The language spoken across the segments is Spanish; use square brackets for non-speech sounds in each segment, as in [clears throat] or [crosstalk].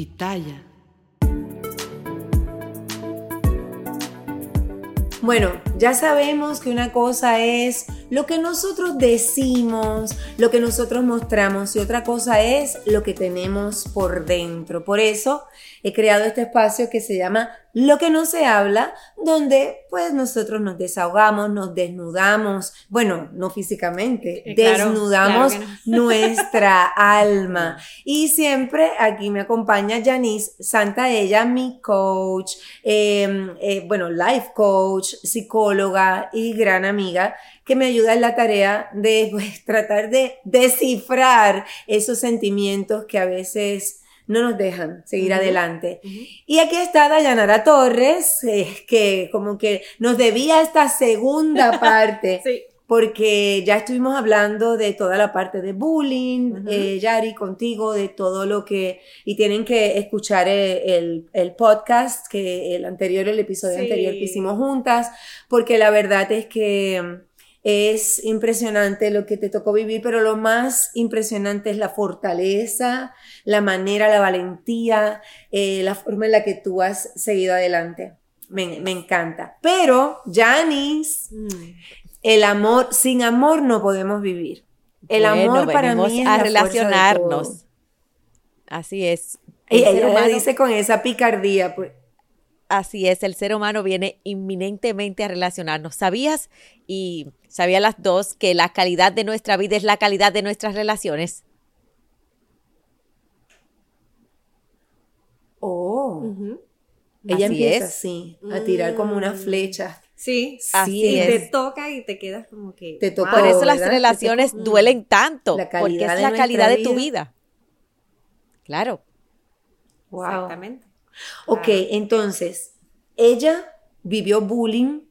pitaya. Bueno, ya sabemos que una cosa es lo que nosotros decimos, lo que nosotros mostramos y otra cosa es lo que tenemos por dentro. Por eso he creado este espacio que se llama Lo que no se habla, donde pues nosotros nos desahogamos, nos desnudamos, bueno, no físicamente, Eh, claro, desnudamos claro [laughs] [laughs] nuestra alma. Y siempre aquí me acompaña Janice Santa, ella mi coach, eh, eh, bueno, life coach, psicóloga y gran amiga que me ayuda en la tarea de [laughs] pues, tratar de descifrar esos sentimientos que a veces no nos dejan seguir adelante. Y aquí está Dayanara Torres, eh, que como que nos debía esta segunda [laughs] parte Sí. porque ya estuvimos hablando de toda la parte de bullying, eh, Yari, contigo, de todo lo que... Y tienen que escuchar eh, el, el podcast, que el anterior, el episodio Sí. anterior que hicimos juntas, porque la verdad es que es impresionante lo que te tocó vivir, pero lo más impresionante es la fortaleza, la manera, la valentía, eh, la forma en la que tú has seguido adelante. Me, me encanta. Pero, Janice, Mm. el amor, sin amor no podemos vivir. El Bueno, amor para mí es a la relacionarnos. Así es. Y ella lo dice con esa picardía, pues. Así es, el ser humano viene inminentemente a relacionarnos. ¿Sabías? Y sabían las dos que la calidad de nuestra vida es la calidad de nuestras relaciones. Oh, Ujú. ella Así empieza es. así, a tirar como una Mm. flecha. Sí, Así y te es. toca y te quedas como que. Te toca. Por eso las relaciones Mm. duelen tanto, La porque calidad es de la calidad de tu vida. vida. Claro. Wow. Exactamente. Ok, entonces, ella vivió bullying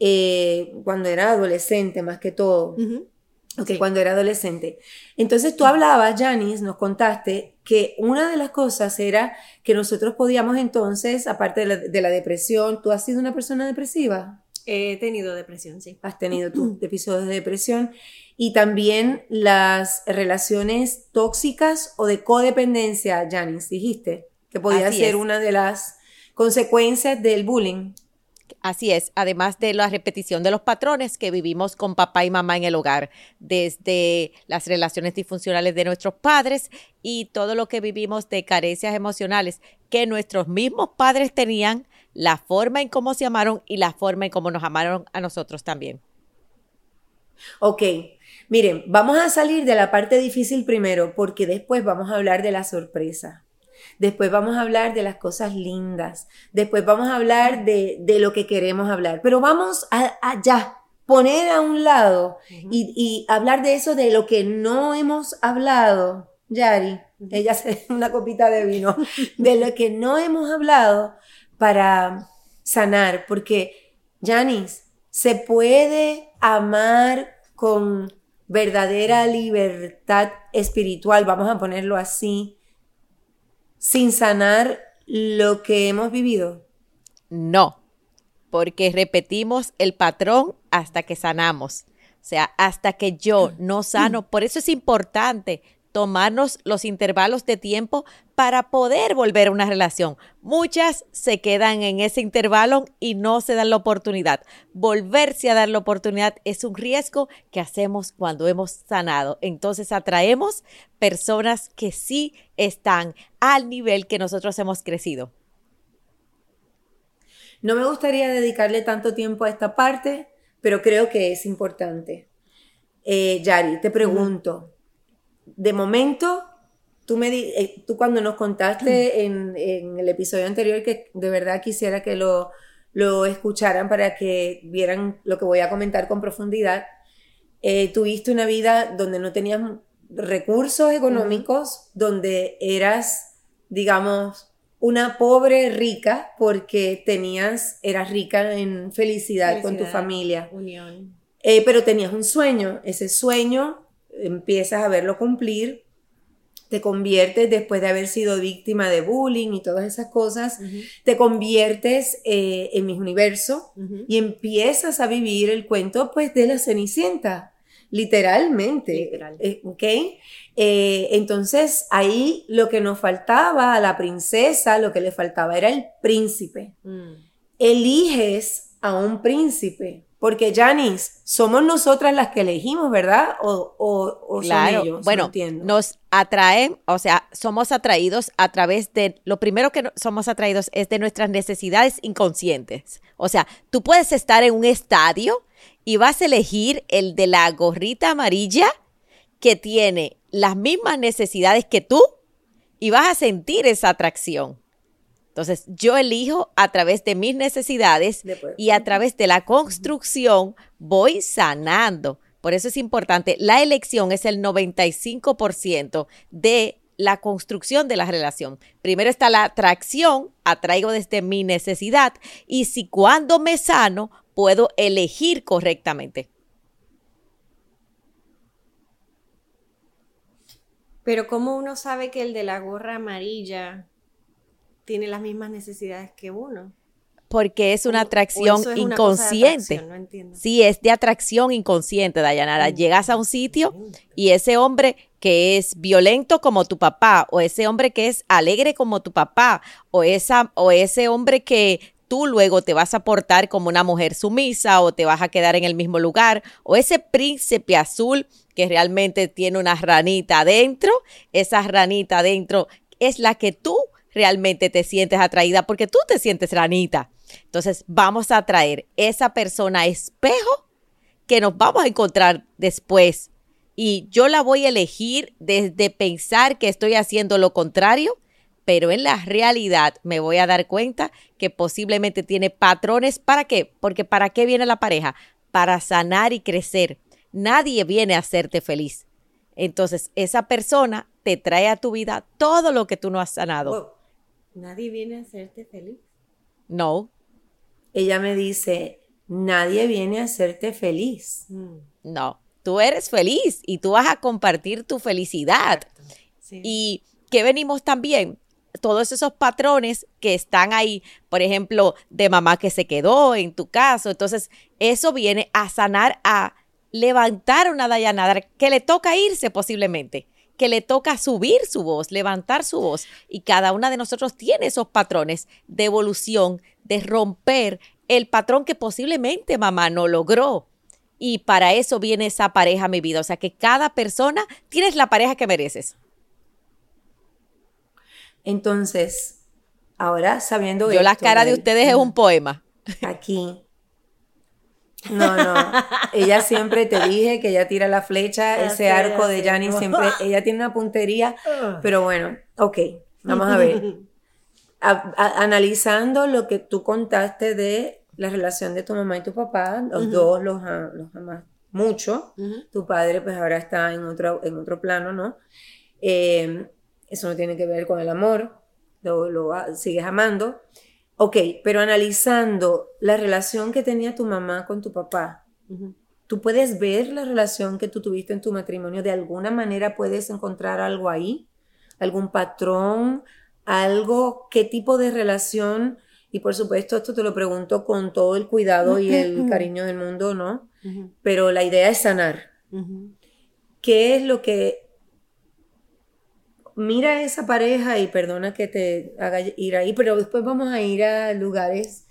eh, cuando era adolescente, más que todo. Ujú. Ok, Sí. cuando era adolescente. Entonces tú hablabas, Janice, nos contaste que una de las cosas era que nosotros podíamos entonces, aparte de la, de la depresión, ¿tú has sido una persona depresiva? He tenido depresión, sí. Has tenido [clears throat] tus episodios de depresión y también las relaciones tóxicas o de codependencia, Janice, dijiste, que podía Así ser es. una de las consecuencias del bullying. Así es, además de la repetición de los patrones que vivimos con papá y mamá en el hogar, desde las relaciones disfuncionales de nuestros padres y todo lo que vivimos de carencias emocionales que nuestros mismos padres tenían, la forma en cómo se amaron y la forma en cómo nos amaron a nosotros también. Ok, miren, vamos a salir de la parte difícil primero porque después vamos a hablar de la sorpresa. Después vamos a hablar de las cosas lindas. Después vamos a hablar de, de lo que queremos hablar. Pero vamos a- allá, poner a un lado y, y hablar de eso, de lo que no hemos hablado. Yari, ella se [laughs] una copita de vino, de lo que no hemos hablado para sanar. Porque, Janice, se puede amar con verdadera libertad espiritual, vamos a ponerlo así, sin sanar lo que hemos vivido. No, porque repetimos el patrón hasta que sanamos. O sea, hasta que yo no sano. Por eso es importante tomarnos los intervalos de tiempo para poder volver a una relación. Muchas se quedan en ese intervalo y no se dan la oportunidad. Volverse a dar la oportunidad es un riesgo que hacemos cuando hemos sanado. Entonces atraemos personas que sí están al nivel que nosotros hemos crecido. No me gustaría dedicarle tanto tiempo a esta parte, pero creo que es importante. Eh, Yari, te pregunto, de momento, tú, me di- eh, tú cuando nos contaste en, en el episodio anterior, que de verdad quisiera que lo, lo escucharan para que vieran lo que voy a comentar con profundidad, eh, tuviste una vida donde no tenías recursos económicos, donde eras, digamos, una pobre rica porque tenías, eras rica en felicidad, con tu familia. Unión. Eh, pero tenías un sueño, ese sueño empiezas a verlo cumplir, te conviertes después de haber sido víctima de bullying y todas esas cosas, te conviertes eh, en mi universo y empiezas a vivir el cuento pues de la Cenicienta. literalmente. Literal. eh, ¿Ok? Eh, entonces ahí lo que nos faltaba a la princesa, lo que le faltaba era el príncipe. Mm. Eliges a un príncipe. Porque, Janice, somos nosotras las que elegimos, ¿verdad? O, o, o son Claro, ellos. No bueno, nos atraen, o sea, somos atraídos a través de, lo primero que somos atraídos es de nuestras necesidades inconscientes. O sea, tú puedes estar en un estadio y vas a elegir el de la gorrita amarilla que tiene las mismas necesidades que tú y vas a sentir esa atracción. Entonces, yo elijo a través de mis necesidades y a través de la construcción voy sanando. Por eso es importante, la elección es el 95% de la construcción de la relación. Primero está la atracción, atraigo desde mi necesidad y si cuando me sano puedo elegir correctamente. Pero ¿cómo uno sabe que el de la gorra amarilla tiene las mismas necesidades que uno? Porque es una O- atracción es una de inconsciente. atracción, no entiendo. Sí, es de atracción inconsciente, Dayanara. Mm. Llegas a un sitio y ese hombre que es violento como tu papá, o ese hombre que es alegre como tu papá, o, esa, o ese hombre que tú luego te vas a portar como una mujer sumisa o te vas a quedar en el mismo lugar, o ese príncipe azul que realmente tiene una ranita adentro, esa ranita adentro es la que tú realmente te sientes atraída porque tú te sientes ranita. Entonces vamos a traer esa persona espejo que nos vamos a encontrar después. Y yo la voy a elegir desde pensar que estoy haciendo lo contrario, pero en la realidad me voy a dar cuenta que posiblemente tiene patrones. ¿Para qué? Porque ¿para qué viene la pareja? Para sanar y crecer. Nadie viene a hacerte feliz. Entonces, esa persona te trae a tu vida todo lo que tú no has sanado. Nadie viene a hacerte feliz. No, Ella me dice, nadie viene a hacerte feliz. Mm, no. Tú eres feliz y tú vas a compartir tu felicidad. sí. Y que venimos también, todos esos patrones que están ahí, por ejemplo, de mamá que se quedó en tu caso. Entonces, eso viene a sanar, a levantar una Dayanara que le toca irse posiblemente, que le toca subir su voz, levantar su voz. Y cada una de nosotros tiene esos patrones de evolución, de romper el patrón que posiblemente mamá no logró. Y para eso viene esa pareja a mi vida. O sea que cada persona tienes la pareja que mereces. Entonces, ahora sabiendo Yo la esto, cara de ustedes es un poema. Aquí. No, no. Ella siempre te dije que ella tira la flecha, Ya ese arco de. Yanni siempre, [laughs] ella tiene una puntería, pero bueno, ok, vamos a ver. [laughs] A- a- analizando lo que tú contaste de la relación de tu mamá y tu papá, los dos los, amas mucho. Tu padre pues ahora está en otro, en otro plano, ¿no? Eh, eso no tiene que ver con el amor, lo, lo sigues amando. Ok, pero analizando la relación que tenía tu mamá con tu papá, tú puedes ver la relación que tú tuviste en tu matrimonio, de alguna manera puedes encontrar algo ahí, algún patrón, algo, qué tipo de relación, y por supuesto esto te lo pregunto con todo el cuidado y el [clears throat] cariño del mundo, ¿no? Pero la idea es sanar. ¿Qué es lo que... Mira a esa pareja y perdona que te haga ir ahí, pero después vamos a ir a lugares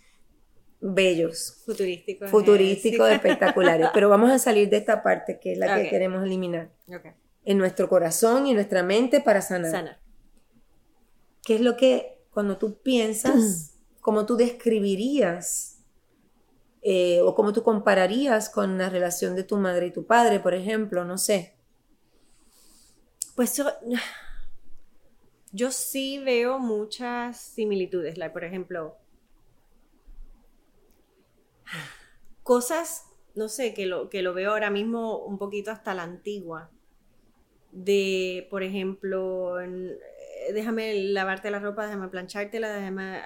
bellos, Futurístico. futurísticos, sí. espectaculares, pero vamos a salir de esta parte que es la que queremos eliminar Ok. en nuestro corazón y nuestra mente para sanar. Sanar. ¿Qué es lo que cuando tú piensas, [clears throat] cómo tú describirías eh, o cómo tú compararías con la relación de tu madre y tu padre, por ejemplo? No sé. Pues yo, yo sí veo muchas similitudes. like, por ejemplo, cosas, no sé, que lo, que lo veo ahora mismo un poquito hasta la antigua. De, por ejemplo, eh, déjame lavarte la ropa, déjame planchártela, déjame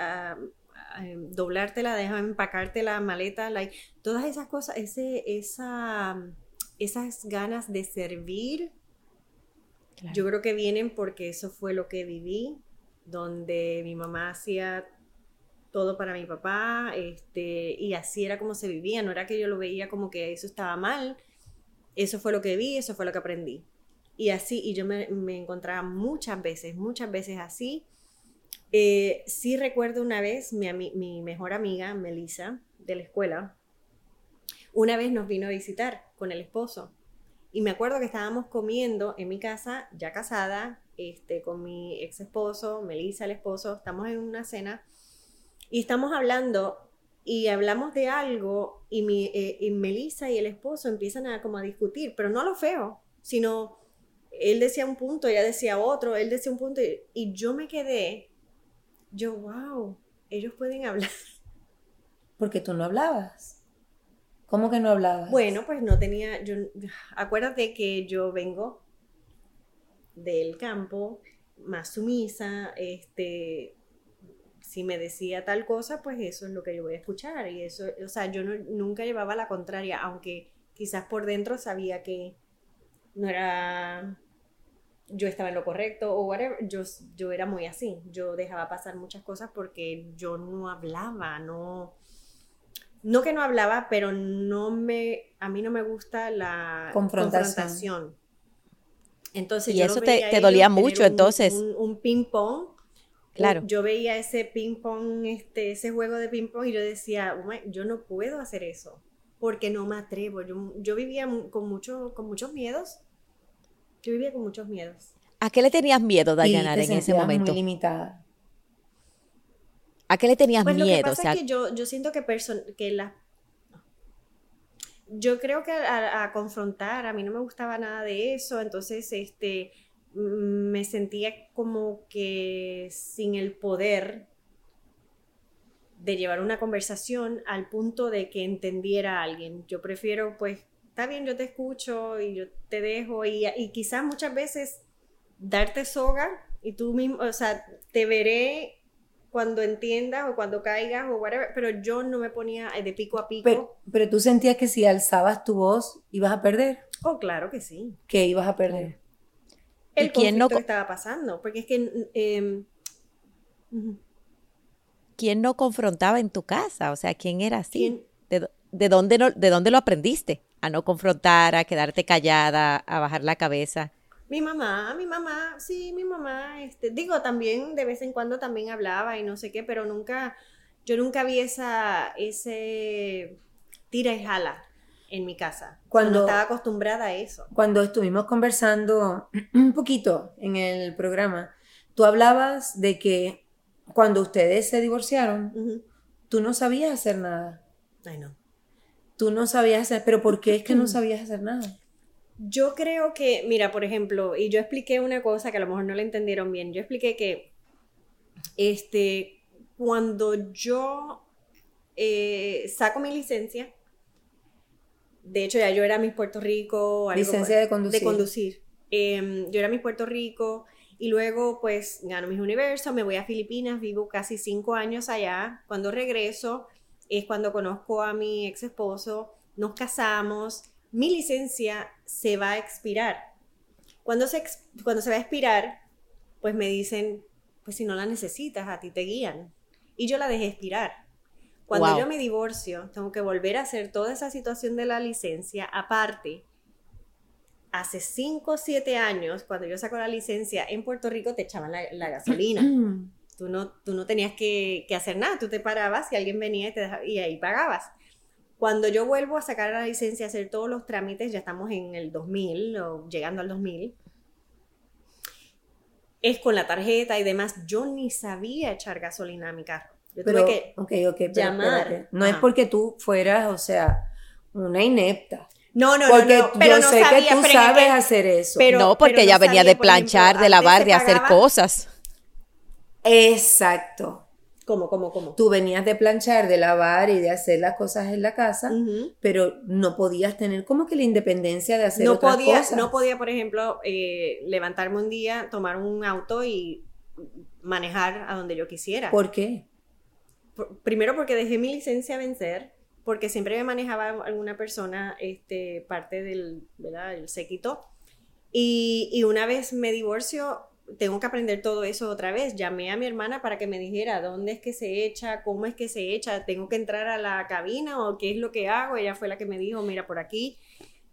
em, doblártela, déjame empacarte la maleta, like, todas esas cosas, ese, esa, esas ganas de servir yo creo que vienen porque eso fue lo que viví, donde mi mamá hacía todo para mi papá, este, y así era como se vivía, no era que yo lo veía como que eso estaba mal, Eso fue lo que vi, eso fue lo que aprendí. Y así, y yo me, encontraba muchas veces, muchas veces así. Eh, sí recuerdo una vez, mi, mi mejor amiga, Melissa, de la escuela, una vez nos vino a visitar con el esposo. Y me acuerdo que estábamos comiendo en mi casa, ya casada, este, con mi ex esposo, Melissa, el esposo, estamos en una cena y estamos hablando y hablamos de algo y, mi, eh, y Melissa y el esposo empiezan a como a discutir, pero no lo feo, sino él decía un punto, ella decía otro, él decía un punto y, y yo me quedé, yo, wow, ellos pueden hablar. Porque tú no hablabas. ¿Cómo que no hablabas? Bueno, pues no tenía, yo, acuérdate que yo vengo del campo, más sumisa, este, si me decía tal cosa, pues eso es lo que yo voy a escuchar. Y eso, o sea, yo nunca llevaba la contraria, aunque quizás por dentro sabía que no era, yo estaba en lo correcto o whatever, yo, yo era muy así. Yo dejaba pasar muchas cosas porque yo no hablaba, no, no que no hablaba, pero no me, a mí no me gusta la confrontación. Entonces, y eso te, dolía mucho, entonces. Un, ping-pong. Claro. Yo veía ese ping-pong, este, ese juego de ping-pong y yo decía, oh yo no puedo hacer eso porque no me atrevo. Yo, yo vivía con, mucho, con muchos miedos. Yo vivía con muchos miedos. ¿A qué le tenías miedo, Dayanara, en ese momento? Muy limitada. ¿A qué le tenías pues miedo? Lo que pasa es que yo, yo siento que, que la, yo creo que a, confrontar, a mí no me gustaba nada de eso, entonces este, me sentía como que sin el poder de llevar una conversación al punto de que entendiera a alguien. Yo prefiero, pues, está bien, yo te escucho y yo te dejo y, y quizás muchas veces darte soga y tú mismo, o sea, te veré cuando entiendas o cuando caigas o whatever, pero yo no me ponía de pico a pico. Pero, tú sentías que si alzabas tu voz ibas a perder. Oh, claro que sí. Que ibas a perder. El quién no que estaba pasando, porque es que... Em, ¿Quién no confrontaba en tu casa? O sea, ¿quién era así? ¿De, dónde no, ¿De dónde lo aprendiste? A no confrontar, a quedarte callada, a bajar la cabeza. Mi mamá, mi mamá, sí, mi mamá, este, digo, también de vez en cuando también hablaba y no sé qué, pero nunca, yo nunca vi esa, ese tira y jala en mi casa. Cuando estaba acostumbrada a eso. Cuando estuvimos conversando [clears throat] un poquito en el programa, tú hablabas de que cuando ustedes se divorciaron, tú no sabías hacer nada. Ay, no. Tú no sabías hacer, pero ¿por qué es que no [clears throat] sabías hacer nada? Yo creo que, mira, por ejemplo, y yo expliqué una cosa que a lo mejor no le entendieron bien. Yo expliqué que, este, cuando yo eh, saco mi licencia, de hecho ya yo era mi Puerto Rico. licencia de conducir. De conducir. Em, yo era mi Puerto Rico y luego pues gano mis universos, me voy a Filipinas, vivo casi cinco años allá. Cuando regreso es cuando conozco a mi ex esposo, nos casamos mi licencia se va a expirar. Cuando se, cuando se va a expirar, pues me dicen, pues si no la necesitas, a ti te guían. Y yo la dejé expirar. Cuando yo me divorcio, tengo que volver a hacer toda esa situación de la licencia. Aparte, hace 5 o 7 años, cuando yo saco la licencia en Puerto Rico, te echaban la, gasolina. [clears throat] tú, no, tú no tenías que, hacer nada, tú te parabas y alguien venía y, te y ahí pagabas. Cuando yo vuelvo a sacar la licencia, a hacer todos los trámites, ya estamos en el 2000 o llegando al 2000, es con la tarjeta y demás. Yo ni sabía echar gasolina a mi carro. Yo tuve que okay, okay, llamar. No es porque tú fueras, o sea, una inepta. No, no, porque no, pero yo sé que tú sabes hacer eso. no, porque ella venía de planchar, de lavar, de hacer cosas. Exacto. ¿Cómo, cómo, cómo? Tú venías de planchar, de lavar y de hacer las cosas en la casa, pero no podías tener como que la independencia de hacer no otras podía, cosas. No podía, por ejemplo, eh, levantarme un día, tomar un auto y manejar a donde yo quisiera. ¿Por qué? primero porque dejé mi licencia vencer, porque siempre me manejaba alguna persona, este, parte del, ¿verdad? El séquito. Y, y una vez me divorcio, tengo que aprender todo eso otra vez. Llamé a mi hermana para que me dijera dónde es que se echa, cómo es que se echa, tengo que entrar a la cabina o qué es lo que hago. Ella fue la que me dijo, mira por aquí.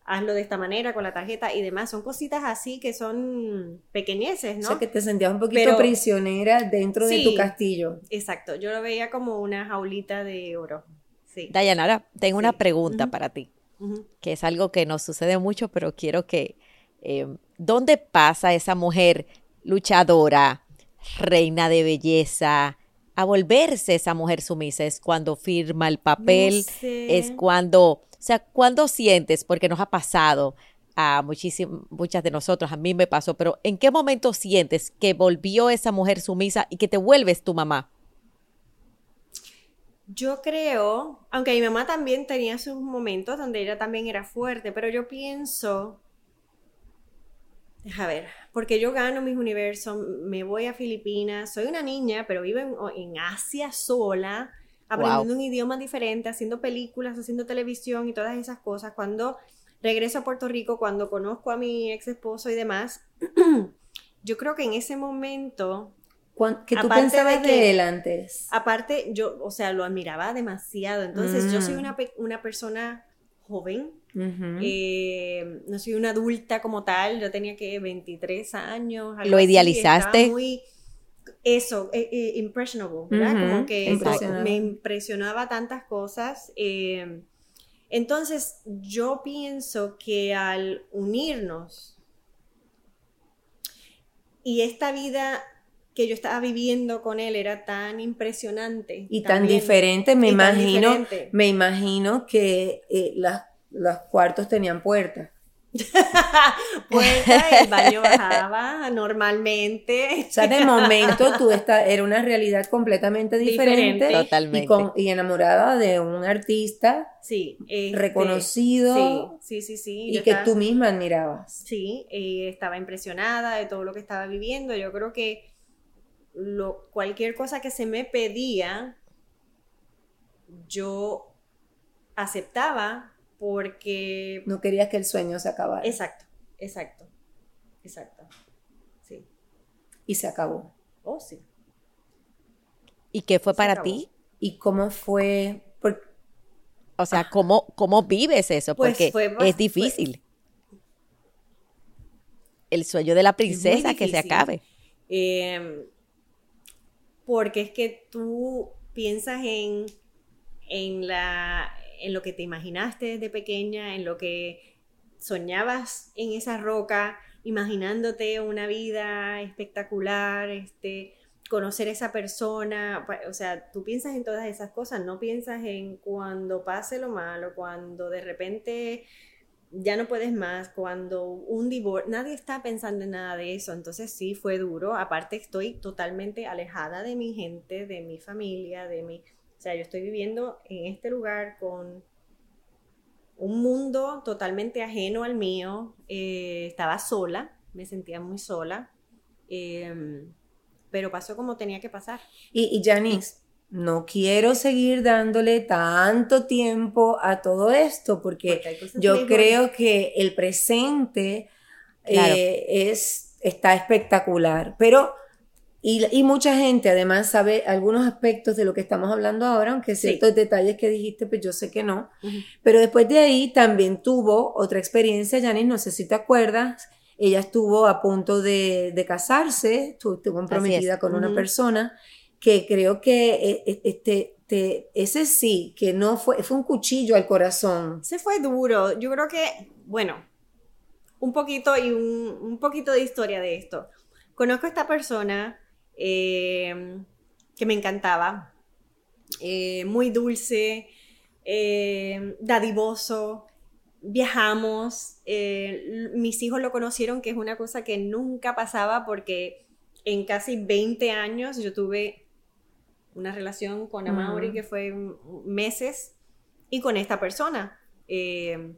hazlo de esta manera con la tarjeta y demás. Son cositas así que son pequeñeces, ¿no? O sea, que te sentías un poquito Pero- prisionera dentro de tu castillo. Exacto, yo lo veía como una jaulita de oro. Sí. Dayanara, tengo una pregunta para ti, que es algo que nos sucede mucho, pero quiero que... eh, ¿Dónde pasa esa mujer luchadora, reina de belleza, a volverse esa mujer sumisa? ¿Es cuando firma el papel? No sé. ¿Es cuando... O sea, ¿cuándo sientes? Porque nos ha pasado a muchas de nosotros, a mí me pasó, pero ¿en qué momento sientes que volvió esa mujer sumisa y que te vuelves tu mamá? Yo creo, aunque mi mamá también tenía sus momentos donde ella también era fuerte, pero yo pienso, deja ver, porque yo gano mis universos, me voy a Filipinas, soy una niña, pero vivo en, en Asia sola, aprendiendo un idioma diferente, haciendo películas, haciendo televisión y todas esas cosas. Cuando regreso a Puerto Rico, cuando conozco a mi ex esposo y demás, [clears throat] yo creo que en ese momento ¿Cuán- ¿Qué tú de pensabas de, que- él antes? Aparte, yo, o sea, lo admiraba demasiado. Entonces, yo soy Mm. una, pe- una persona joven, eh, no soy una adulta como tal. Yo tenía que 23 años. algo ¿Lo así, idealizaste? muy, eso, eh, eh, impressionable, ¿verdad? Como que impresionable. me impresionaba tantas cosas. eh, entonces, yo pienso que al unirnos y esta vida que yo estaba viviendo con él era tan impresionante. y tan diferente, me y imagino, diferente. me imagino que eh, las, los cuartos tenían puertas. [laughs] Puerta, el baño bajaba normalmente. O sea, de momento tú esta, era una realidad completamente diferente, Diferente. Totalmente. Y, con, y enamorada de un artista Sí. este, reconocido Sí, sí, sí, sí. y yo que estaba- tú misma admirabas. Sí, eh, estaba impresionada de todo lo que estaba viviendo. Yo creo que lo, cualquier cosa que se me pedía, yo aceptaba porque... No querías que el sueño se acabara. Exacto, exacto, exacto. Sí. Y se acabó. Oh, sí. ¿Y qué fue Se para acabó. ti? ¿Y cómo fue? Por- O sea, ¿cómo, cómo vives eso? Pues Porque fue es difícil. El sueño de la princesa que se acabe. Eh, porque es que tú piensas en, en, la, en lo que te imaginaste desde pequeña, en lo que soñabas en esa roca, imaginándote una vida espectacular, este, conocer esa persona, o sea, tú piensas en todas esas cosas, no piensas en cuando pase lo malo, cuando de repente ya no puedes más, cuando un divorcio, nadie está pensando en nada de eso, entonces sí fue duro, aparte estoy totalmente alejada de mi gente, de mi familia, de mi, o sea, yo estoy viviendo en este lugar con un mundo totalmente ajeno al mío, eh, estaba sola, me sentía muy sola, eh, pero pasó como tenía que pasar. Y, y Janice, no quiero seguir dándole tanto tiempo a todo esto porque yo creo que el presente Claro. eh, es, está espectacular, pero y, y mucha gente además sabe algunos aspectos de lo que estamos hablando ahora, aunque Sí. ciertos detalles que dijiste, pues yo sé que no. Pero después de ahí también tuvo otra experiencia, Janice, no sé si te acuerdas, ella estuvo a punto de, de casarse, estuvo, comprometida con una persona que creo que eh, eh, este, te- ese sí, que no fue, fue un cuchillo al corazón. Se fue duro. Yo creo que, bueno, un poquito y un, un poquito de historia de esto. Conozco a esta persona eh, que me encantaba, muy dulce, dadivoso. Viajamos, mis hijos lo conocieron, que es una cosa que nunca pasaba porque en casi 20 años yo tuve una relación con Amaury Ujú. que fue meses y con esta persona, eh,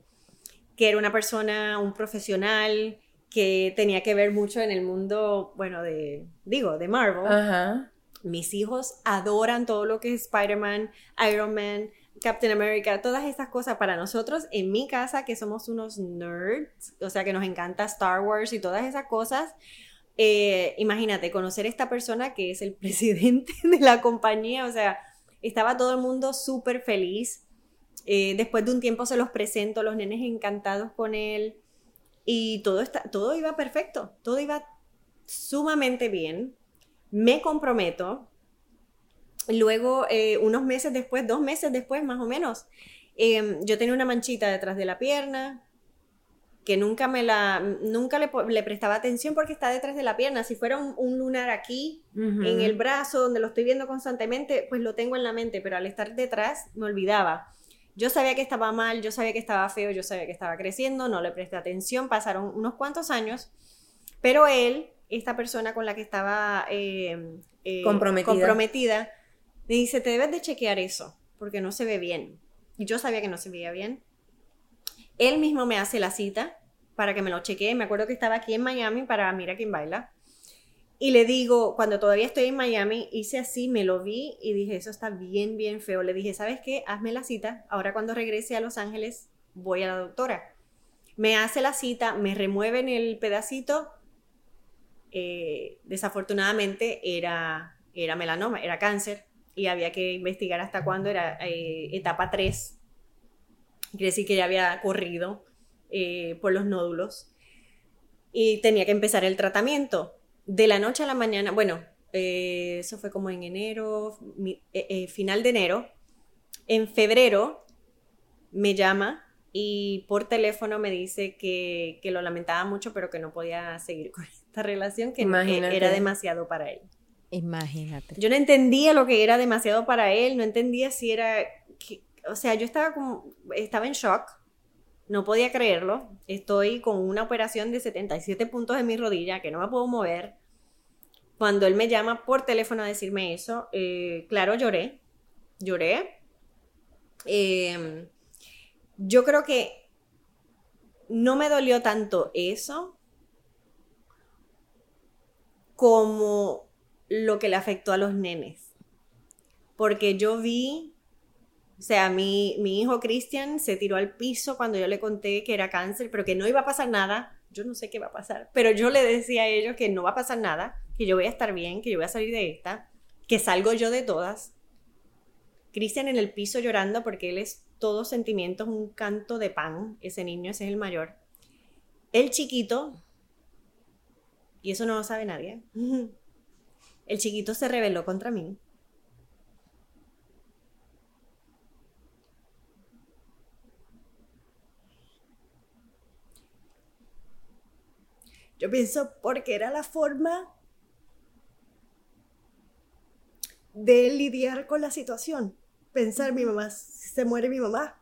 que era una persona, un profesional, que tenía que ver mucho en el mundo, bueno, de, digo, de Marvel. Ajá. Mis hijos adoran todo lo que es Spider-Man, Iron Man, Captain America, todas estas cosas para nosotros en mi casa, que somos unos nerds, o sea, que nos encanta Star Wars y todas esas cosas. Eh, imagínate, conocer a esta persona que es el [laughs] presidente de la compañía, o sea, estaba todo el mundo súper feliz. Eh, después de un tiempo se los presento, los nenes encantados con él y todo, está, todo iba perfecto, todo iba sumamente bien. Me comprometo. Luego, eh, unos meses después, dos meses después más o menos, yo tenía una manchita detrás de la pierna que nunca me la nunca le, le, prestaba atención porque está detrás de la pierna si fuera un, lunar aquí en el brazo donde lo estoy viendo constantemente pues lo tengo en la mente pero al estar detrás me olvidaba yo sabía que estaba mal, yo sabía que estaba feo, yo sabía que estaba creciendo, no le presté atención, pasaron unos cuantos años, pero él, esta persona con la que estaba eh, eh, comprometida. me dice, te debes de chequear eso, porque no se ve bien. Y yo sabía que no se veía bien. Él mismo me hace la cita para que me lo chequee. Me acuerdo que estaba aquí en Miami para Mira quién baila. Y le digo, cuando todavía estoy en Miami, hice así, me lo vi y dije, eso está bien, bien feo. Le dije, ¿sabes qué? Hazme la cita. Ahora cuando regrese a Los Ángeles, voy a la doctora. Me hace la cita, me remueven el pedacito. Eh, desafortunadamente era, era melanoma, era cáncer y había que investigar hasta cuándo era eh, etapa 3. Quiere decir que ya había corrido eh, por los nódulos y tenía que empezar el tratamiento de la noche a la mañana, bueno, eh, eso fue como en enero, eh, eh, final de enero. En febrero me llama y por teléfono me dice que, lo lamentaba mucho, pero que no podía seguir con esta relación, que era demasiado para él. Imagínate. Yo no entendía lo que era demasiado para él, no entendía si era, o sea, yo estaba como, estaba en shock, no podía creerlo. Estoy con una operación de 77 puntos en mi rodilla que no me puedo mover. Cuando él me llama por teléfono a decirme eso, eh, claro, lloré. Lloré. Em, yo creo que no me dolió tanto eso como lo que le afectó a los nenes. Porque yo vi o sea, mi, mi hijo Cristian se tiró al piso cuando yo le conté que era cáncer, pero que no iba a pasar nada. Yo no sé qué va a pasar, pero yo le decía a ellos que no va a pasar nada, que yo voy a estar bien, que yo voy a salir de esta, que salgo yo de todas. Cristian en el piso llorando porque él es todo sentimientos, un canto de pan, ese niño, ese es el mayor. El chiquito, y eso no lo sabe nadie, [laughs] el chiquito se rebeló contra mí Yo pienso porque era la forma de lidiar con la situación. Pensar, mi mamá, se muere mi mamá.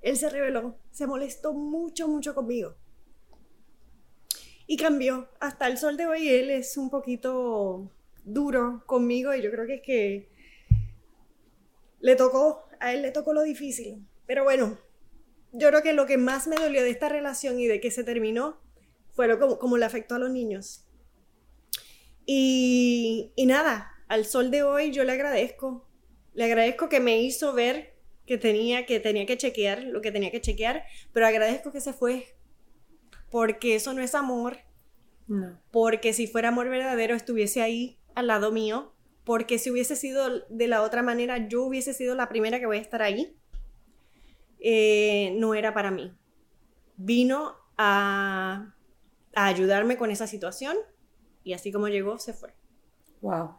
Él se rebeló, se molestó mucho, mucho conmigo. Y cambió. Hasta el sol de hoy él es un poquito duro conmigo y yo creo que es que le tocó, a él le tocó lo difícil. Pero bueno, yo creo que lo que más me dolió de esta relación y de que se terminó fue como, como le afectó a los niños. Y, y nada, al sol de hoy yo le agradezco. Le agradezco que me hizo ver que tenía, que tenía que chequear lo que tenía que chequear, pero agradezco que se fue. Porque eso no es amor. No. Porque si fuera amor verdadero estuviese ahí al lado mío. Porque si hubiese sido de la otra manera, yo hubiese sido la primera que voy a estar ahí. Eh, no era para mí. Vino a a ayudarme con esa situación y así como llegó, se fue. Wow.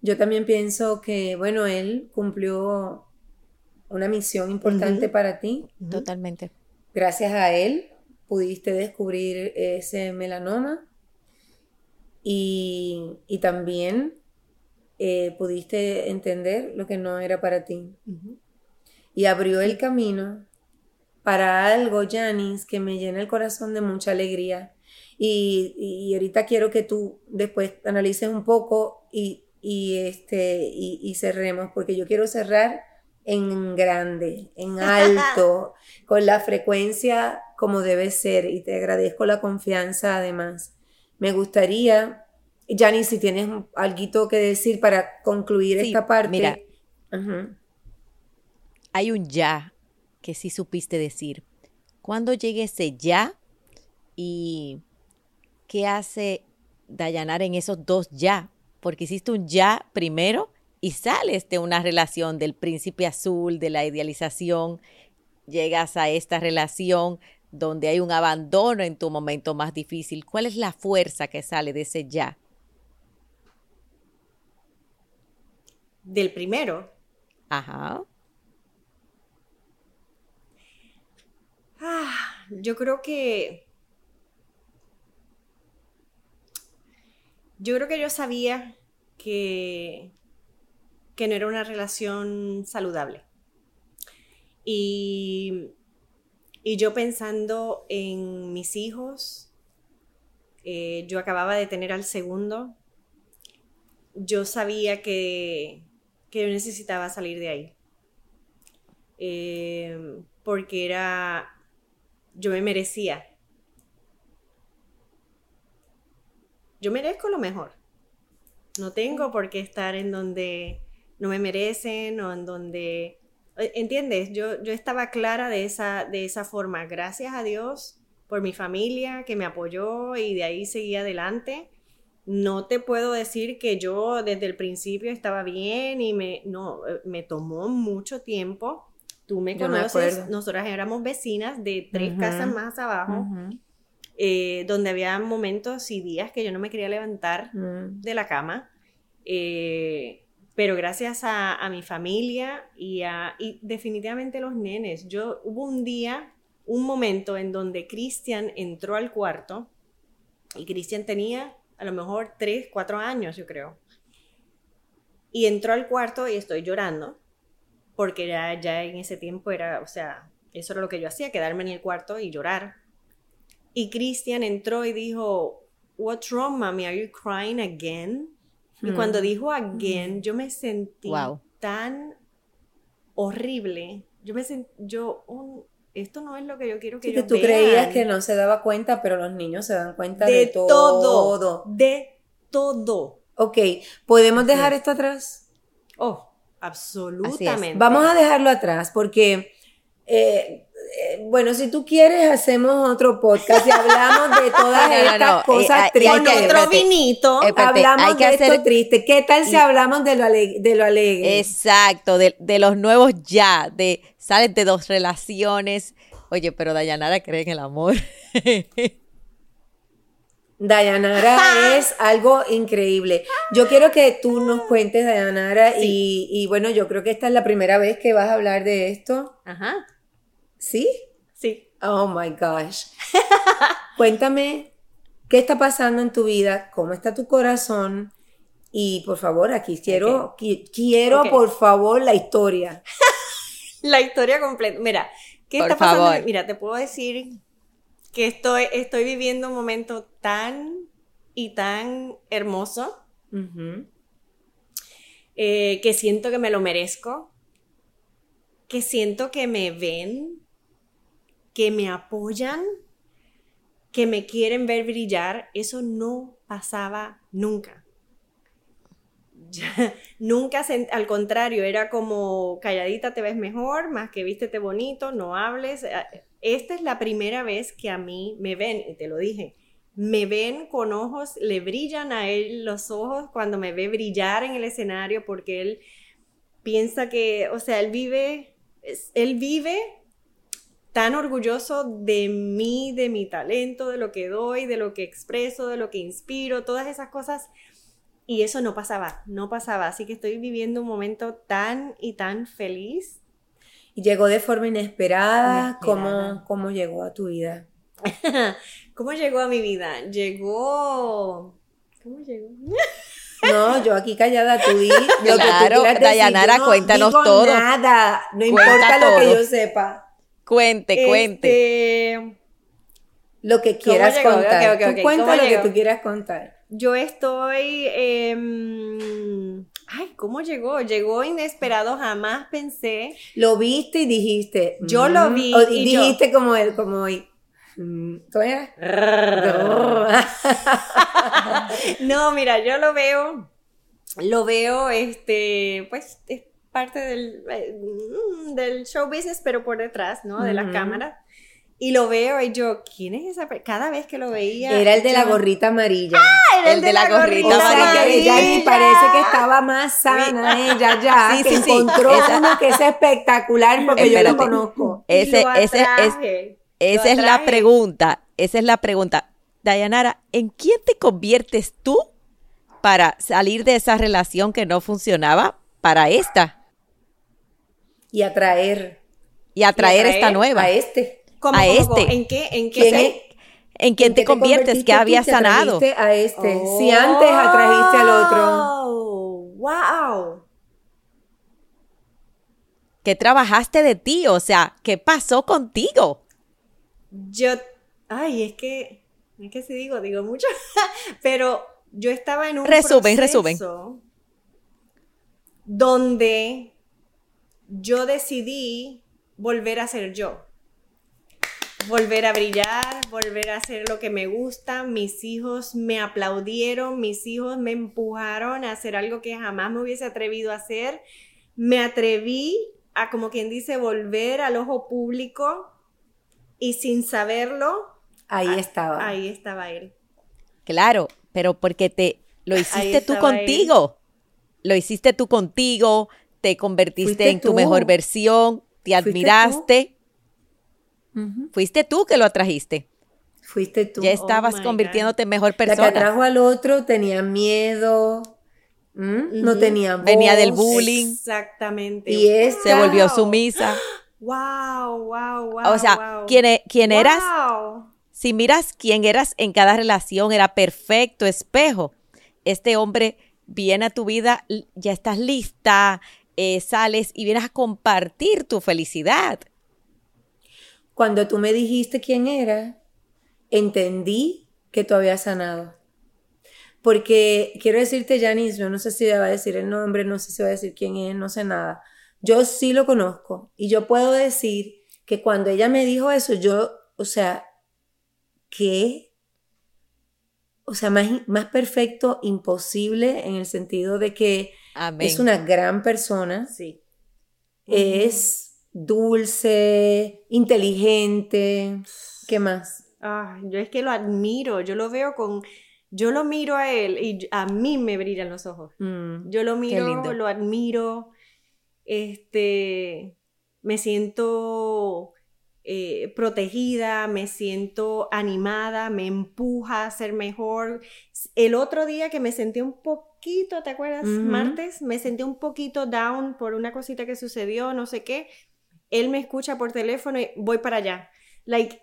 Yo también pienso que, bueno, él cumplió una misión importante para ti. Totalmente. Gracias a él pudiste descubrir ese melanoma y, también eh, pudiste entender lo que no era para ti. Y abrió el camino para algo, Janice, que me llena el corazón de mucha alegría. Y, ahorita quiero que tú después analices un poco y, este, y, cerremos, porque yo quiero cerrar en grande, en [laughs] alto, con la frecuencia como debe ser. Y te agradezco la confianza además. Me gustaría, Janice, si tienes algo que decir para concluir esta parte. Mira, hay un ya que sí supiste decir. Cuando llegue ese ya y qué hace Dayanar en esos dos ya, porque hiciste un ya primero y sales de una relación del príncipe azul, de la idealización, llegas a esta relación donde hay un abandono en tu momento más difícil. ¿Cuál es la fuerza que sale de ese ya? Del primero. Ajá. Ah, yo creo que... Yo creo que yo sabía que, que no era una relación saludable. Y, y yo pensando en mis hijos, eh, yo acababa de tener al segundo, yo sabía que, que yo necesitaba salir de ahí. Eh, porque era, yo me merecía. Yo merezco lo mejor. No tengo por qué estar en donde no me merecen o en donde... Eh, ¿Entiendes? Yo, yo estaba clara de esa, de esa forma. Gracias a Dios por mi familia que me apoyó y de ahí seguí adelante. No te puedo decir que yo desde el principio estaba bien y me, no, eh, me tomó mucho tiempo. Tú me conoces, nosotras éramos vecinas de tres casas más abajo. Eh, donde había momentos y días que yo no me quería levantar mm. de la cama. Eh, pero gracias a, mi familia y, a, y definitivamente los nenes, yo hubo un día, un momento en donde Cristian entró al cuarto y Cristian tenía a lo mejor tres, cuatro años, yo creo. Y entró al cuarto y estoy llorando, porque ya, ya en ese tiempo era, o sea, eso era lo que yo hacía, quedarme en el cuarto y llorar. Y Christian entró y dijo, What's wrong, mommy? Are you crying again? Y cuando hmm. dijo again, yo me sentí tan horrible. Yo me sentí, yo, esto no es lo que yo quiero que sí, yo que tú creías que no se daba cuenta, pero los niños se dan cuenta de, todo. todo. De todo. Ok, ¿podemos dejar esto atrás? Oh, absolutamente. Vamos a dejarlo atrás porque eh, eh, bueno, si tú quieres, hacemos otro podcast y hablamos de todas estas cosas tristes. otro vinito. hablamos de esto triste. ¿Qué tal si hablamos de lo, de lo alegre? Exacto, de, los nuevos ya, de sales de dos relaciones. Oye, pero Dayanara cree en el amor. [laughs] Dayanara es algo increíble. Yo quiero que tú nos cuentes, Dayanara, y, y bueno, yo creo que esta es la primera vez que vas a hablar de esto. Ajá. ¿Sí? Sí. Oh my gosh. [laughs] Cuéntame qué está pasando en tu vida, cómo está tu corazón y por favor, aquí quiero, quiero por favor la historia. [laughs] la historia completa. Mira, ¿qué está pasando? Mira, te puedo decir que estoy, estoy viviendo un momento tan y tan hermoso eh, que siento que me lo merezco, que siento que me ven que me apoyan, que me quieren ver brillar, eso no pasaba nunca. [laughs] nunca, al contrario, era como calladita te ves mejor, más que vístete bonito, no hables. Ah, esta es la primera vez que a mí me ven, y te lo dije, me ven con ojos, le brillan a él los ojos cuando me ve brillar en el escenario porque él piensa que, o sea, él vive, él vive tan orgulloso de mí, de mi talento, de lo que doy, de lo que expreso, de lo que inspiro, todas esas cosas. Y eso no pasaba, no pasaba. Así que estoy viviendo un momento tan y tan feliz. Y llegó de forma inesperada. ¿Cómo, ¿Cómo llegó a tu vida? [laughs] ¿Cómo llegó a mi vida? Llegó... ¿Cómo llegó? No, yo aquí callada, tú di lo claro, que tú Dayanara, no cuéntanos todo. nada, no importa lo que yo sepa. Cuente, cuente. Este, lo que quieras contar. cuenta lo que tú quieras contar. Yo estoy... Em, ay, ¿cómo llegó? Llegó inesperado, jamás pensé. Lo viste y dijiste. Yo lo mm", vi. y, dijiste como él, como hoy. Mm, [laughs] no, mira, yo lo veo, lo veo, este, pues, parte del, eh, del show business, pero por detrás, ¿no? De la cámara. Y lo veo y yo, ¿quién es esa? per-?" Cada vez que lo veía. Era el de la gorrita amarilla. Era el de la gorrita O sea, que ella ni amarilla. parece que estaba más sana ella ya, [laughs] Sí, que sí, sí. encontró Esa- uno que es espectacular porque yo lo conozco. Y Ese, lo ese es, esa lo es la pregunta. Esa es la pregunta. Dayanara, ¿en quién te conviertes tú para salir de esa relación que no funcionaba para esta Y atraer y atraer atraer esta nueva? a este. ¿Cómo, a cómo, cómo? este. ¿En qué? ¿En qué? ¿Quién se- es? ¿En quién te qué conviertes? convertiste que tú había que sanado? a este. Si antes atrajiste al otro. Oh, ¡Wow! ¿Qué trabajaste de ti? O sea, ¿qué pasó contigo? Yo, ay, es que, es que si digo, digo mucho, [laughs] pero yo estaba en un Resumen, proceso donde yo decidí volver a ser yo, volver a brillar, volver a hacer lo que me gusta. Mis hijos me aplaudieron, mis hijos me empujaron a hacer algo que jamás me hubiese atrevido a hacer. Me atreví a, como quien dice, volver al ojo público y sin saberlo, Ahí Ah, estaba. ahí estaba él. Claro, pero porque te lo hiciste tú él. contigo. Lo hiciste tú contigo, te convertiste en tu tú. mejor versión, te admiraste. Fuiste tú que lo atrajiste. Fuiste tú. Ya Oh estabas convirtiéndote en mejor La que persona. atrajo al otro tenía miedo. No tenía voz. Venía del bullying. Exactamente. Y esta- Se volvió sumisa. Wow, wow, wow. O sea, wow. quien, e- eras, Wow. si miras quién eras en cada relación, era perfecto espejo. Este hombre viene a tu vida, ya estás lista, eh, sales y vienes a compartir tu felicidad. Cuando tú me dijiste quién era, entendí que tú habías sanado. Porque quiero decirte, Janice, yo no sé si va a decir el nombre, no sé si va a decir quién es, no sé nada. Yo sí lo conozco y yo puedo decir que cuando ella me dijo eso, yo, o sea, ¿qué? O sea, más, más perfecto, imposible en el sentido de que Amén. es una gran persona, Sí. es dulce, inteligente, ¿qué más? Ah, yo es que lo admiro, yo lo veo con, yo lo miro a él y a mí me brillan los ojos. Mm. Yo lo miro, lo admiro, este, me siento eh, protegida, me siento animada, me empuja a ser mejor. El otro día que me sentí un poquito, ¿te acuerdas? Martes, me sentí un poquito down por una cosita que sucedió, no sé qué. Él me escucha por teléfono y voy para allá. Like,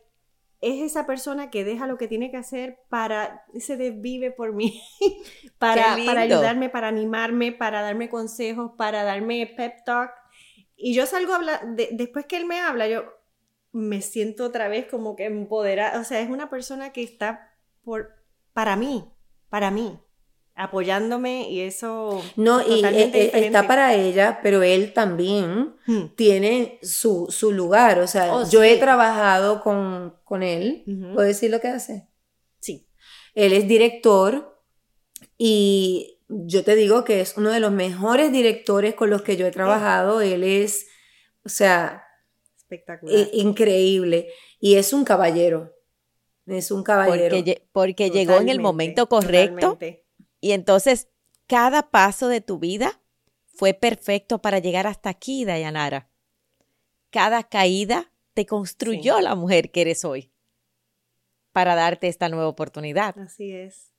es esa persona que deja lo que tiene que hacer para, se desvive por mí, [laughs] para, ayudarme, para animarme, para darme consejos, para darme pep talk. Y yo salgo a hablar, de- después que él me habla, yo me siento otra vez como que empoderada. O sea, es una persona que está por, para mí, para mí, apoyándome y eso... No, y totalmente eh, eh, está para ella, pero él también Hmm. tiene su, su lugar. O sea, Oh, yo he trabajado con, con él. Ujú. ¿Puedo decir lo que hace? Sí. Él es director y yo te digo que es uno de los mejores directores con los que yo he trabajado. Él es, o sea, Espectacular. increíble. Y es un caballero. Es un caballero. Porque, porque llegó en el momento correcto totalmente. Y entonces cada paso de tu vida fue perfecto para llegar hasta aquí, Dayanara. Cada caída te construyó Sí. la mujer que eres hoy para darte esta nueva oportunidad. Así es.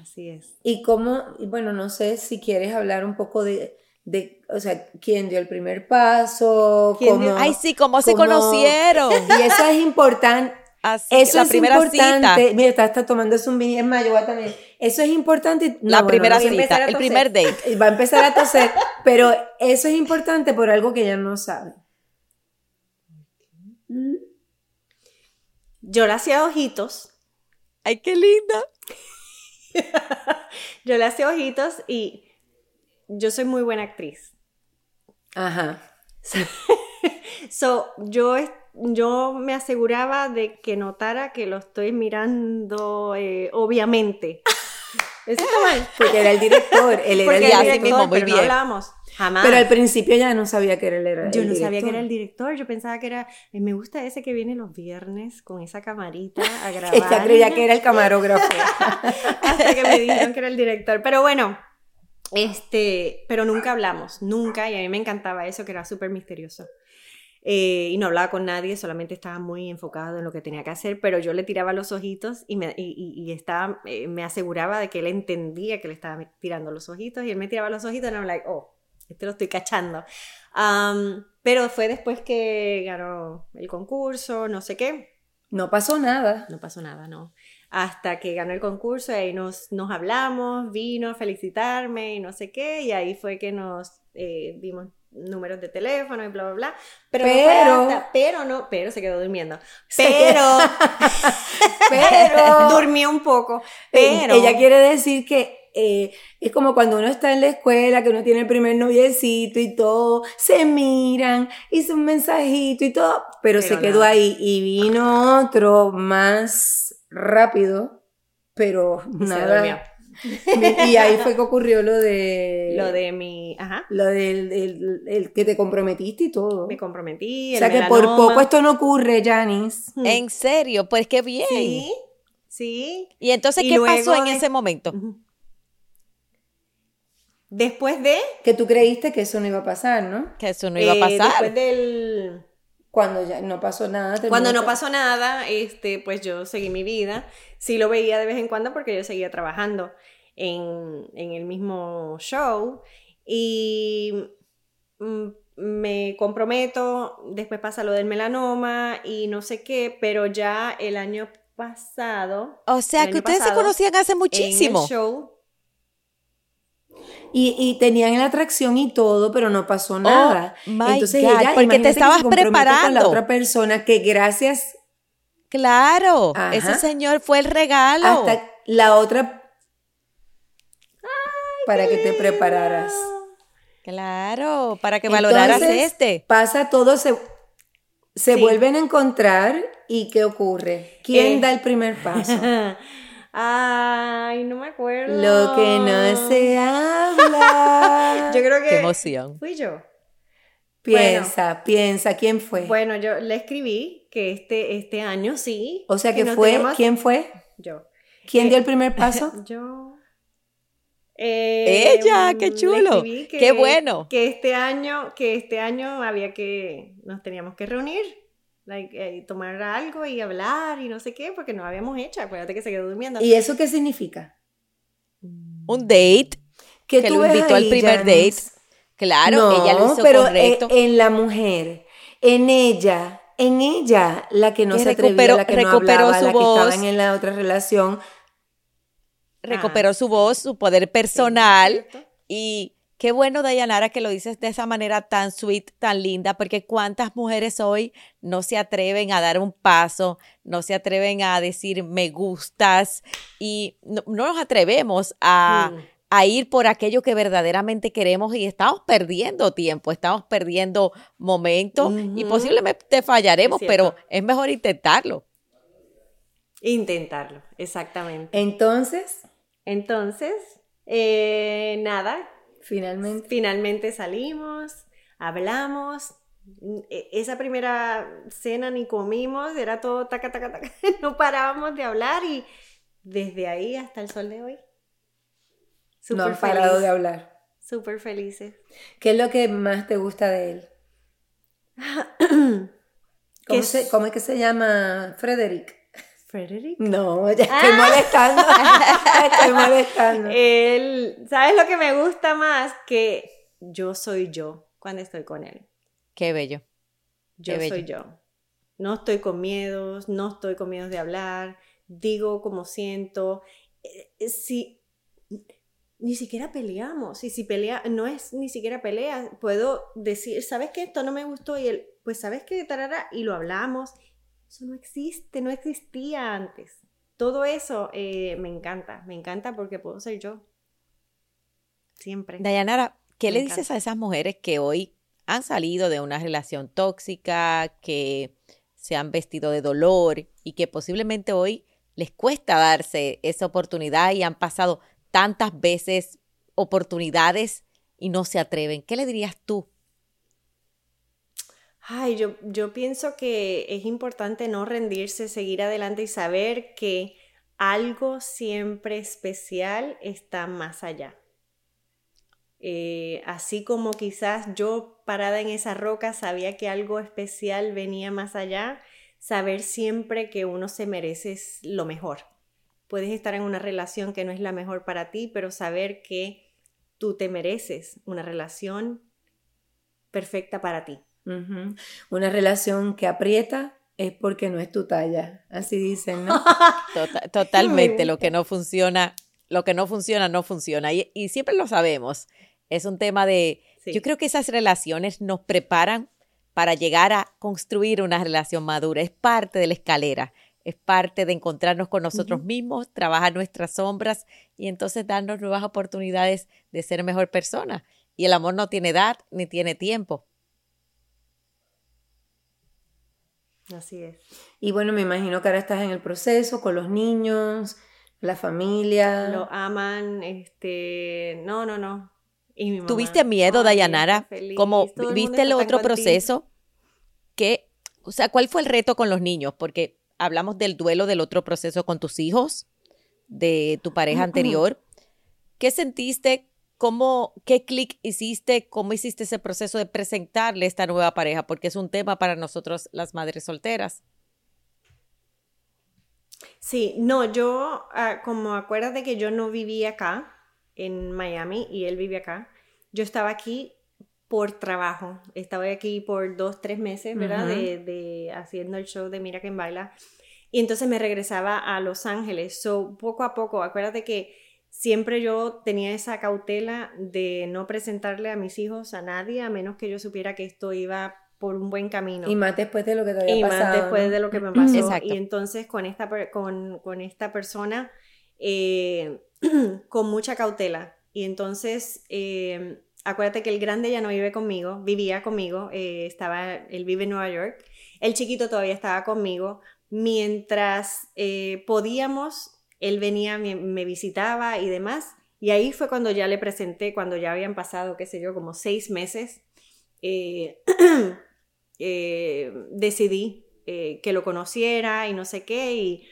Así es. Y cómo, bueno, no sé si quieres hablar un poco de, de o sea, quién dio el primer paso, ¿Quién cómo... dio- Ay, sí, ¿cómo se conocieron? [laughs] Y eso es importante. Así, Eso la es primera importante. cita. Mira, está, está tomando un vino. Es más, yo voy a también. Eso es importante. No, La bueno, primera cita, a el toser. primer date. [laughs] Va a empezar a toser. pero eso es importante por algo que ella no sabe. Yo le hacía ojitos. Ay, qué linda. [laughs] Yo le hacía ojitos y yo soy muy buena actriz. Ajá. [laughs] So, yo, es- yo me aseguraba de que notara que lo estoy mirando, eh, obviamente. Eso está mal. Porque era el director. Él era Porque el director. mismo, director, muy pero no hablábamos. Jamás. Pero al principio ya no sabía que era el Yo no sabía que director. era el director, yo pensaba que era, eh, me gusta ese que viene los viernes con esa camarita a [laughs] grabar. Ella creía que era el camarógrafo. [laughs] Hasta que me dijeron que era el director. Pero bueno, este, pero nunca hablamos, nunca, y a mí me encantaba eso, que era súper misterioso. Eh, y no hablaba con nadie, solamente estaba muy enfocado en lo que tenía que hacer, pero yo le tiraba los ojitos y me, y, y- estaba, eh, me aseguraba de que él entendía que le estaba tirando los ojitos y él me tiraba los ojitos y I'm like, oh, este lo estoy cachando. Am, pero fue después que ganó el concurso, no sé qué, No pasó nada. no pasó nada, no. Hasta que ganó el concurso y ahí nos, nos hablamos, vino a felicitarme y no sé qué, y ahí fue que nos eh, dimos números de teléfono y bla, bla, bla. Pero, no Pero- hasta- pero no, pero se quedó durmiendo. Pero, [laughs] Pero durmió un poco. Pero, ella quiere decir que eh, es como cuando uno está en la escuela, que uno tiene el primer noviecito y todo, se miran, hizo un mensajito y todo, pero, Pero se quedó nada. ahí y vino otro más rápido, pero nada. [laughs] Y ahí fue que ocurrió lo de Lo de mi, ajá, lo del el- el que te comprometiste y todo. me comprometí. O sea que por poco esto no ocurre, Janice. Hmm. En serio, pues qué bien. Sí, sí. Y entonces, Y ¿qué pasó en ese momento? Después de... Que tú creíste que eso no iba a pasar, ¿no? Que eso no iba a eh, pasar. Después del... Cuando ya no pasó nada. Cuando no pasó nada, este, pues yo seguí mi vida. Sí lo veía de vez en cuando porque yo seguía trabajando en, en el mismo show. Y mm, me comprometo, después pasa lo del melanoma y no sé qué, pero ya el año pasado, O sea, que ustedes se pasado, conocían hace en muchísimo. el show, Y, y tenían la atracción y todo, pero no pasó nada. Oh, Entonces God, ella, porque te que estabas se compromete con la preparando. otra persona que gracias Claro, Ajá. ese señor fue el regalo. hasta la otra para que te prepararas. Claro, para que valoraras este. Pasa todo, se, se Sí. vuelven a encontrar y ¿qué ocurre? ¿Quién Eh. da el primer paso? [laughs] Ay, no me acuerdo. Lo que no se habla. [laughs] Yo creo que Qué emoción. fui yo. piensa, piensa, ¿quién fue? Bueno, yo le escribí que este, este año sí. o sea que fue, ¿quién fue? Yo. ¿Quién Eh, dio el primer paso? [laughs] Yo. Eh, Ella, qué le chulo. escribí Qué bueno. Que este año, que este año había que, nos teníamos que reunir, like, eh, tomar algo y hablar y no sé qué, porque no habíamos hecho. Acuérdate que se quedó durmiendo. ¿Y eso qué significa? Un date, ¿Qué que tú lo ves invitó al ahí, primer Janice? date. Claro, no, ella lo hizo pero correcto. eh, en la mujer, en ella, en ella, la que no Que se atrevía, recuperó- la que no recuperó hablaba, su la que voz. estaba en la otra relación. Recuperó Ah, su voz, su poder personal. Y qué bueno, Dayanara, que lo dices de esa manera tan sweet, tan linda, porque cuántas mujeres hoy no se atreven a dar un paso, no se atreven a decir me gustas y no, no nos atrevemos a, Mm. a ir por aquello que verdaderamente queremos y estamos perdiendo tiempo, estamos perdiendo momentos y posiblemente fallaremos, Es pero es mejor intentarlo. Intentarlo, exactamente. Entonces, Entonces, eh, nada, finalmente, finalmente salimos, hablamos. E- Esa primera cena ni comimos, era todo taca, taca, taca. [laughs] No parábamos de hablar y desde ahí hasta el sol de hoy. no Súper han parado feliz, de hablar. Súper felices. ¿Qué es lo que más te gusta de él? ¿Qué [clears throat] ¿Cómo, se- cómo es que se llama Frederick? Frederick. No, ya estoy Ah. molestando. [laughs] Ya estoy molestando. Él, ¿sabes lo que me gusta más? Que yo soy yo cuando estoy con él. Qué bello. Yo Qué bello. soy yo. No estoy con miedos, no estoy con miedos de hablar, digo como siento. Eh, eh, Si ni siquiera peleamos, y si pelea, no es ni siquiera pelea, puedo decir, ¿sabes qué? Esto no me gustó y él, pues ¿sabes qué? Tarara, y lo hablamos. Eso no existe, no existía antes. Todo eso eh, me encanta, me encanta porque puedo ser yo. Siempre. Dayanara, ¿qué Me le dices a esas mujeres que hoy han salido de una relación tóxica, que se han vestido de dolor y que posiblemente hoy les cuesta darse esa oportunidad y han pasado tantas veces oportunidades y no se atreven. ¿Qué le dirías tú? Ay, yo, yo pienso que es importante no rendirse, seguir adelante y saber que algo siempre especial está más allá. Eh, así como quizás yo parada en esa roca sabía que algo especial venía más allá, saber siempre que uno se merece lo mejor. Puedes estar en una relación que no es la mejor para ti, pero saber que tú te mereces una relación perfecta para ti. Una relación que aprieta es porque no es tu talla, así dicen, ¿no? [laughs] Tota-, [laughs] totalmente, lo que no funciona, lo que no funciona, no funciona. Y, siempre lo sabemos. Es un tema de, yo creo que esas relaciones nos preparan para llegar a construir una relación madura. Es parte de la escalera, es parte de encontrarnos con nosotros mismos, trabajar nuestras sombras y entonces darnos nuevas oportunidades de ser mejor persona. Y el amor no tiene edad ni tiene tiempo. Así es. Y bueno, me imagino que ahora estás en el proceso con los niños, la familia. Lo aman, este, no, no, no. ¿Tuviste miedo, Dayanara? ¿Cómo viste el otro proceso? ¿Qué, o sea, cuál fue el reto con los niños? Porque hablamos del duelo del otro proceso con tus hijos, de tu pareja anterior. ¿Qué sentiste? ¿Cómo, qué clic hiciste? ¿Cómo hiciste ese proceso de presentarle esta nueva pareja? Porque es un tema para nosotros las madres solteras. Sí, no, yo, ah, como acuérdate que yo no vivía acá, en Miami, y él vive acá, yo estaba aquí por trabajo. Estaba aquí por dos, tres meses, ¿verdad? de, de, haciendo el show de Mira que baila. Y entonces me regresaba a Los Ángeles. So, poco a poco, acuérdate que siempre yo tenía esa cautela de no presentarle a mis hijos a nadie a menos que yo supiera que esto iba por un buen camino. Y más después de lo que te había pasado. Y más después de lo que me [clears throat] pasó. Y entonces con esta, con, con esta persona, eh, [clears throat] con mucha cautela. Y entonces, eh, acuérdate que el grande ya no vive conmigo, vivía conmigo, eh, estaba, él vive en Nueva York. El chiquito todavía estaba conmigo. Mientras podíamos él venía, me, visitaba y demás. Y ahí fue cuando ya le presenté, cuando ya habían pasado, qué sé yo, como seis meses, eh, [clears throat] eh, decidí eh, que lo conociera y no sé qué. Y,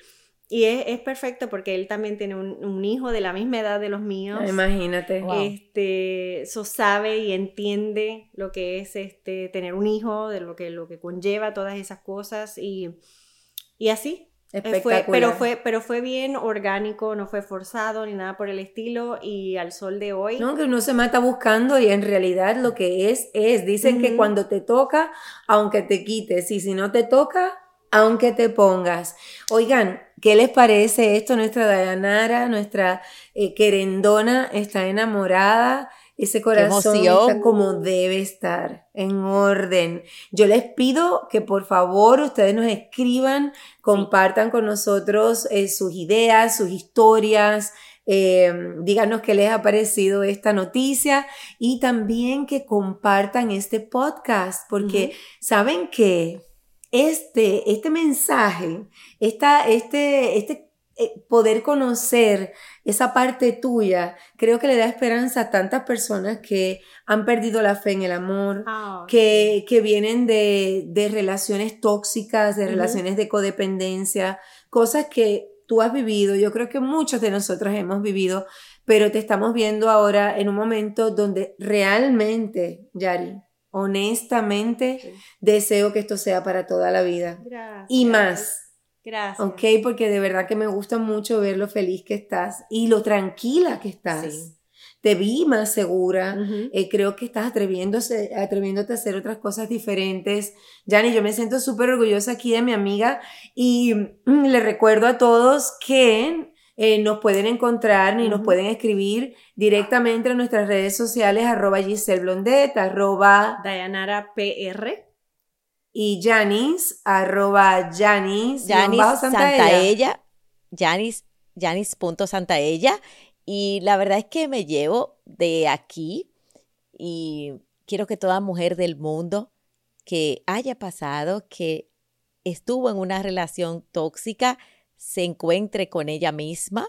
es, perfecto porque él también tiene un, hijo de la misma edad de los míos. Imagínate. Este, eso sabe y entiende lo que es este, tener un hijo, de lo que, lo que conlleva todas esas cosas. Y, y así, Espectacular. pero, fue, pero fue bien orgánico, no fue forzado ni nada por el estilo y al sol de hoy. No, que uno se mata buscando y en realidad lo que es, es. Dicen que cuando te toca, aunque te quites y si no te toca, aunque te pongas. Oigan, ¿qué les parece esto? Nuestra Dayanara, nuestra eh, querendona está enamorada ese corazón está como debe estar, en orden. Yo les pido que por favor ustedes nos escriban, compartan con nosotros eh, sus ideas, sus historias, eh, díganos qué les ha parecido esta noticia y también que compartan este podcast, porque saben que este, este mensaje, esta, este, este eh, poder conocer esa parte tuya, creo que le da esperanza a tantas personas que han perdido la fe en el amor, ah, que, que, vienen de, de, relaciones tóxicas, de relaciones de codependencia, cosas que tú has vivido, yo creo que muchos de nosotros hemos vivido, pero te estamos viendo ahora en un momento donde realmente, Yari, honestamente, deseo que esto sea para toda la vida. Y más Gracias. Ok, porque de verdad que me gusta mucho ver lo feliz que estás y lo tranquila que estás. Te vi más segura, eh, creo que estás atreviéndose, atreviéndote a hacer otras cosas diferentes. Yani, yo me siento súper orgullosa aquí de mi amiga y mm, le recuerdo a todos que eh, nos pueden encontrar y nos pueden escribir directamente en nuestras redes sociales, arroba Giselle Blondet, arroba Dayanara PR y Janis, arroba Janis, Janis Santaella, Janis, Janis punto Santaella. Y la verdad es que me llevo de aquí y quiero que toda mujer del mundo que haya pasado, que estuvo en una relación tóxica, se encuentre con ella misma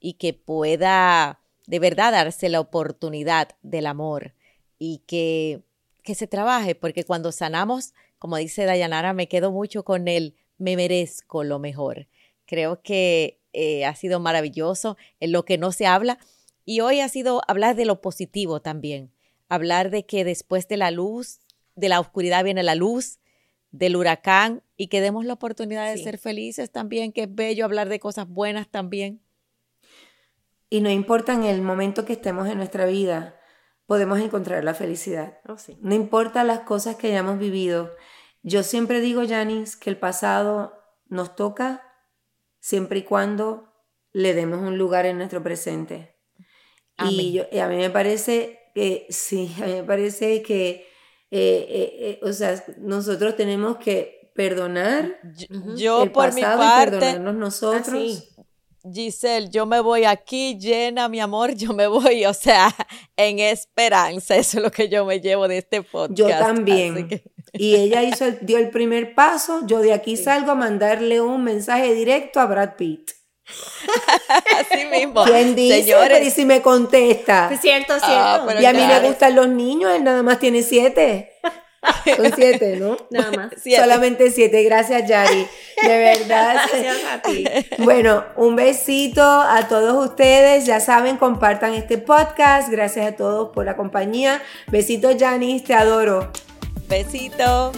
y que pueda de verdad darse la oportunidad del amor y que, que se trabaje, porque cuando sanamos, como dice Dayanara, me quedo mucho con él, me merezco lo mejor. Creo que eh, ha sido maravilloso en lo que no se habla y hoy ha sido hablar de lo positivo también, hablar de que después de la luz, de la oscuridad viene la luz, del huracán y que demos la oportunidad de ser felices también, que es bello hablar de cosas buenas también. Y no importa en el momento que estemos en nuestra vida, podemos encontrar la felicidad. Oh, no importa las cosas que hayamos vivido. Yo siempre digo, Janice, que el pasado nos toca siempre y cuando le demos un lugar en nuestro presente. Y, y, a mí me parece que, sí, a mí me parece que eh, eh, eh, o sea, nosotros tenemos que perdonar yo, el por pasado mi parte, y perdonarnos nosotros. Giselle, yo me voy aquí llena, mi amor, [laughs] yo me voy, o sea, en esperanza, eso es lo que yo me llevo de este podcast. Yo también. Y ella hizo dio el primer paso, yo de aquí [laughs] salgo a mandarle un mensaje directo a Brad Pitt. [laughs] Así mismo. ¿Quién dice? Señores, y si me contesta. Es cierto, ah, cierto. y a mí me gustan los niños, él nada más tiene siete. Son siete, ¿no? [laughs] Nada más. [laughs] Solamente siete. Gracias, Yari. De verdad. [laughs] Gracias a ti. Bueno, un besito a todos ustedes. Ya saben, compartan este podcast. Gracias a todos por la compañía. Besitos, Janice. Te adoro. Besito.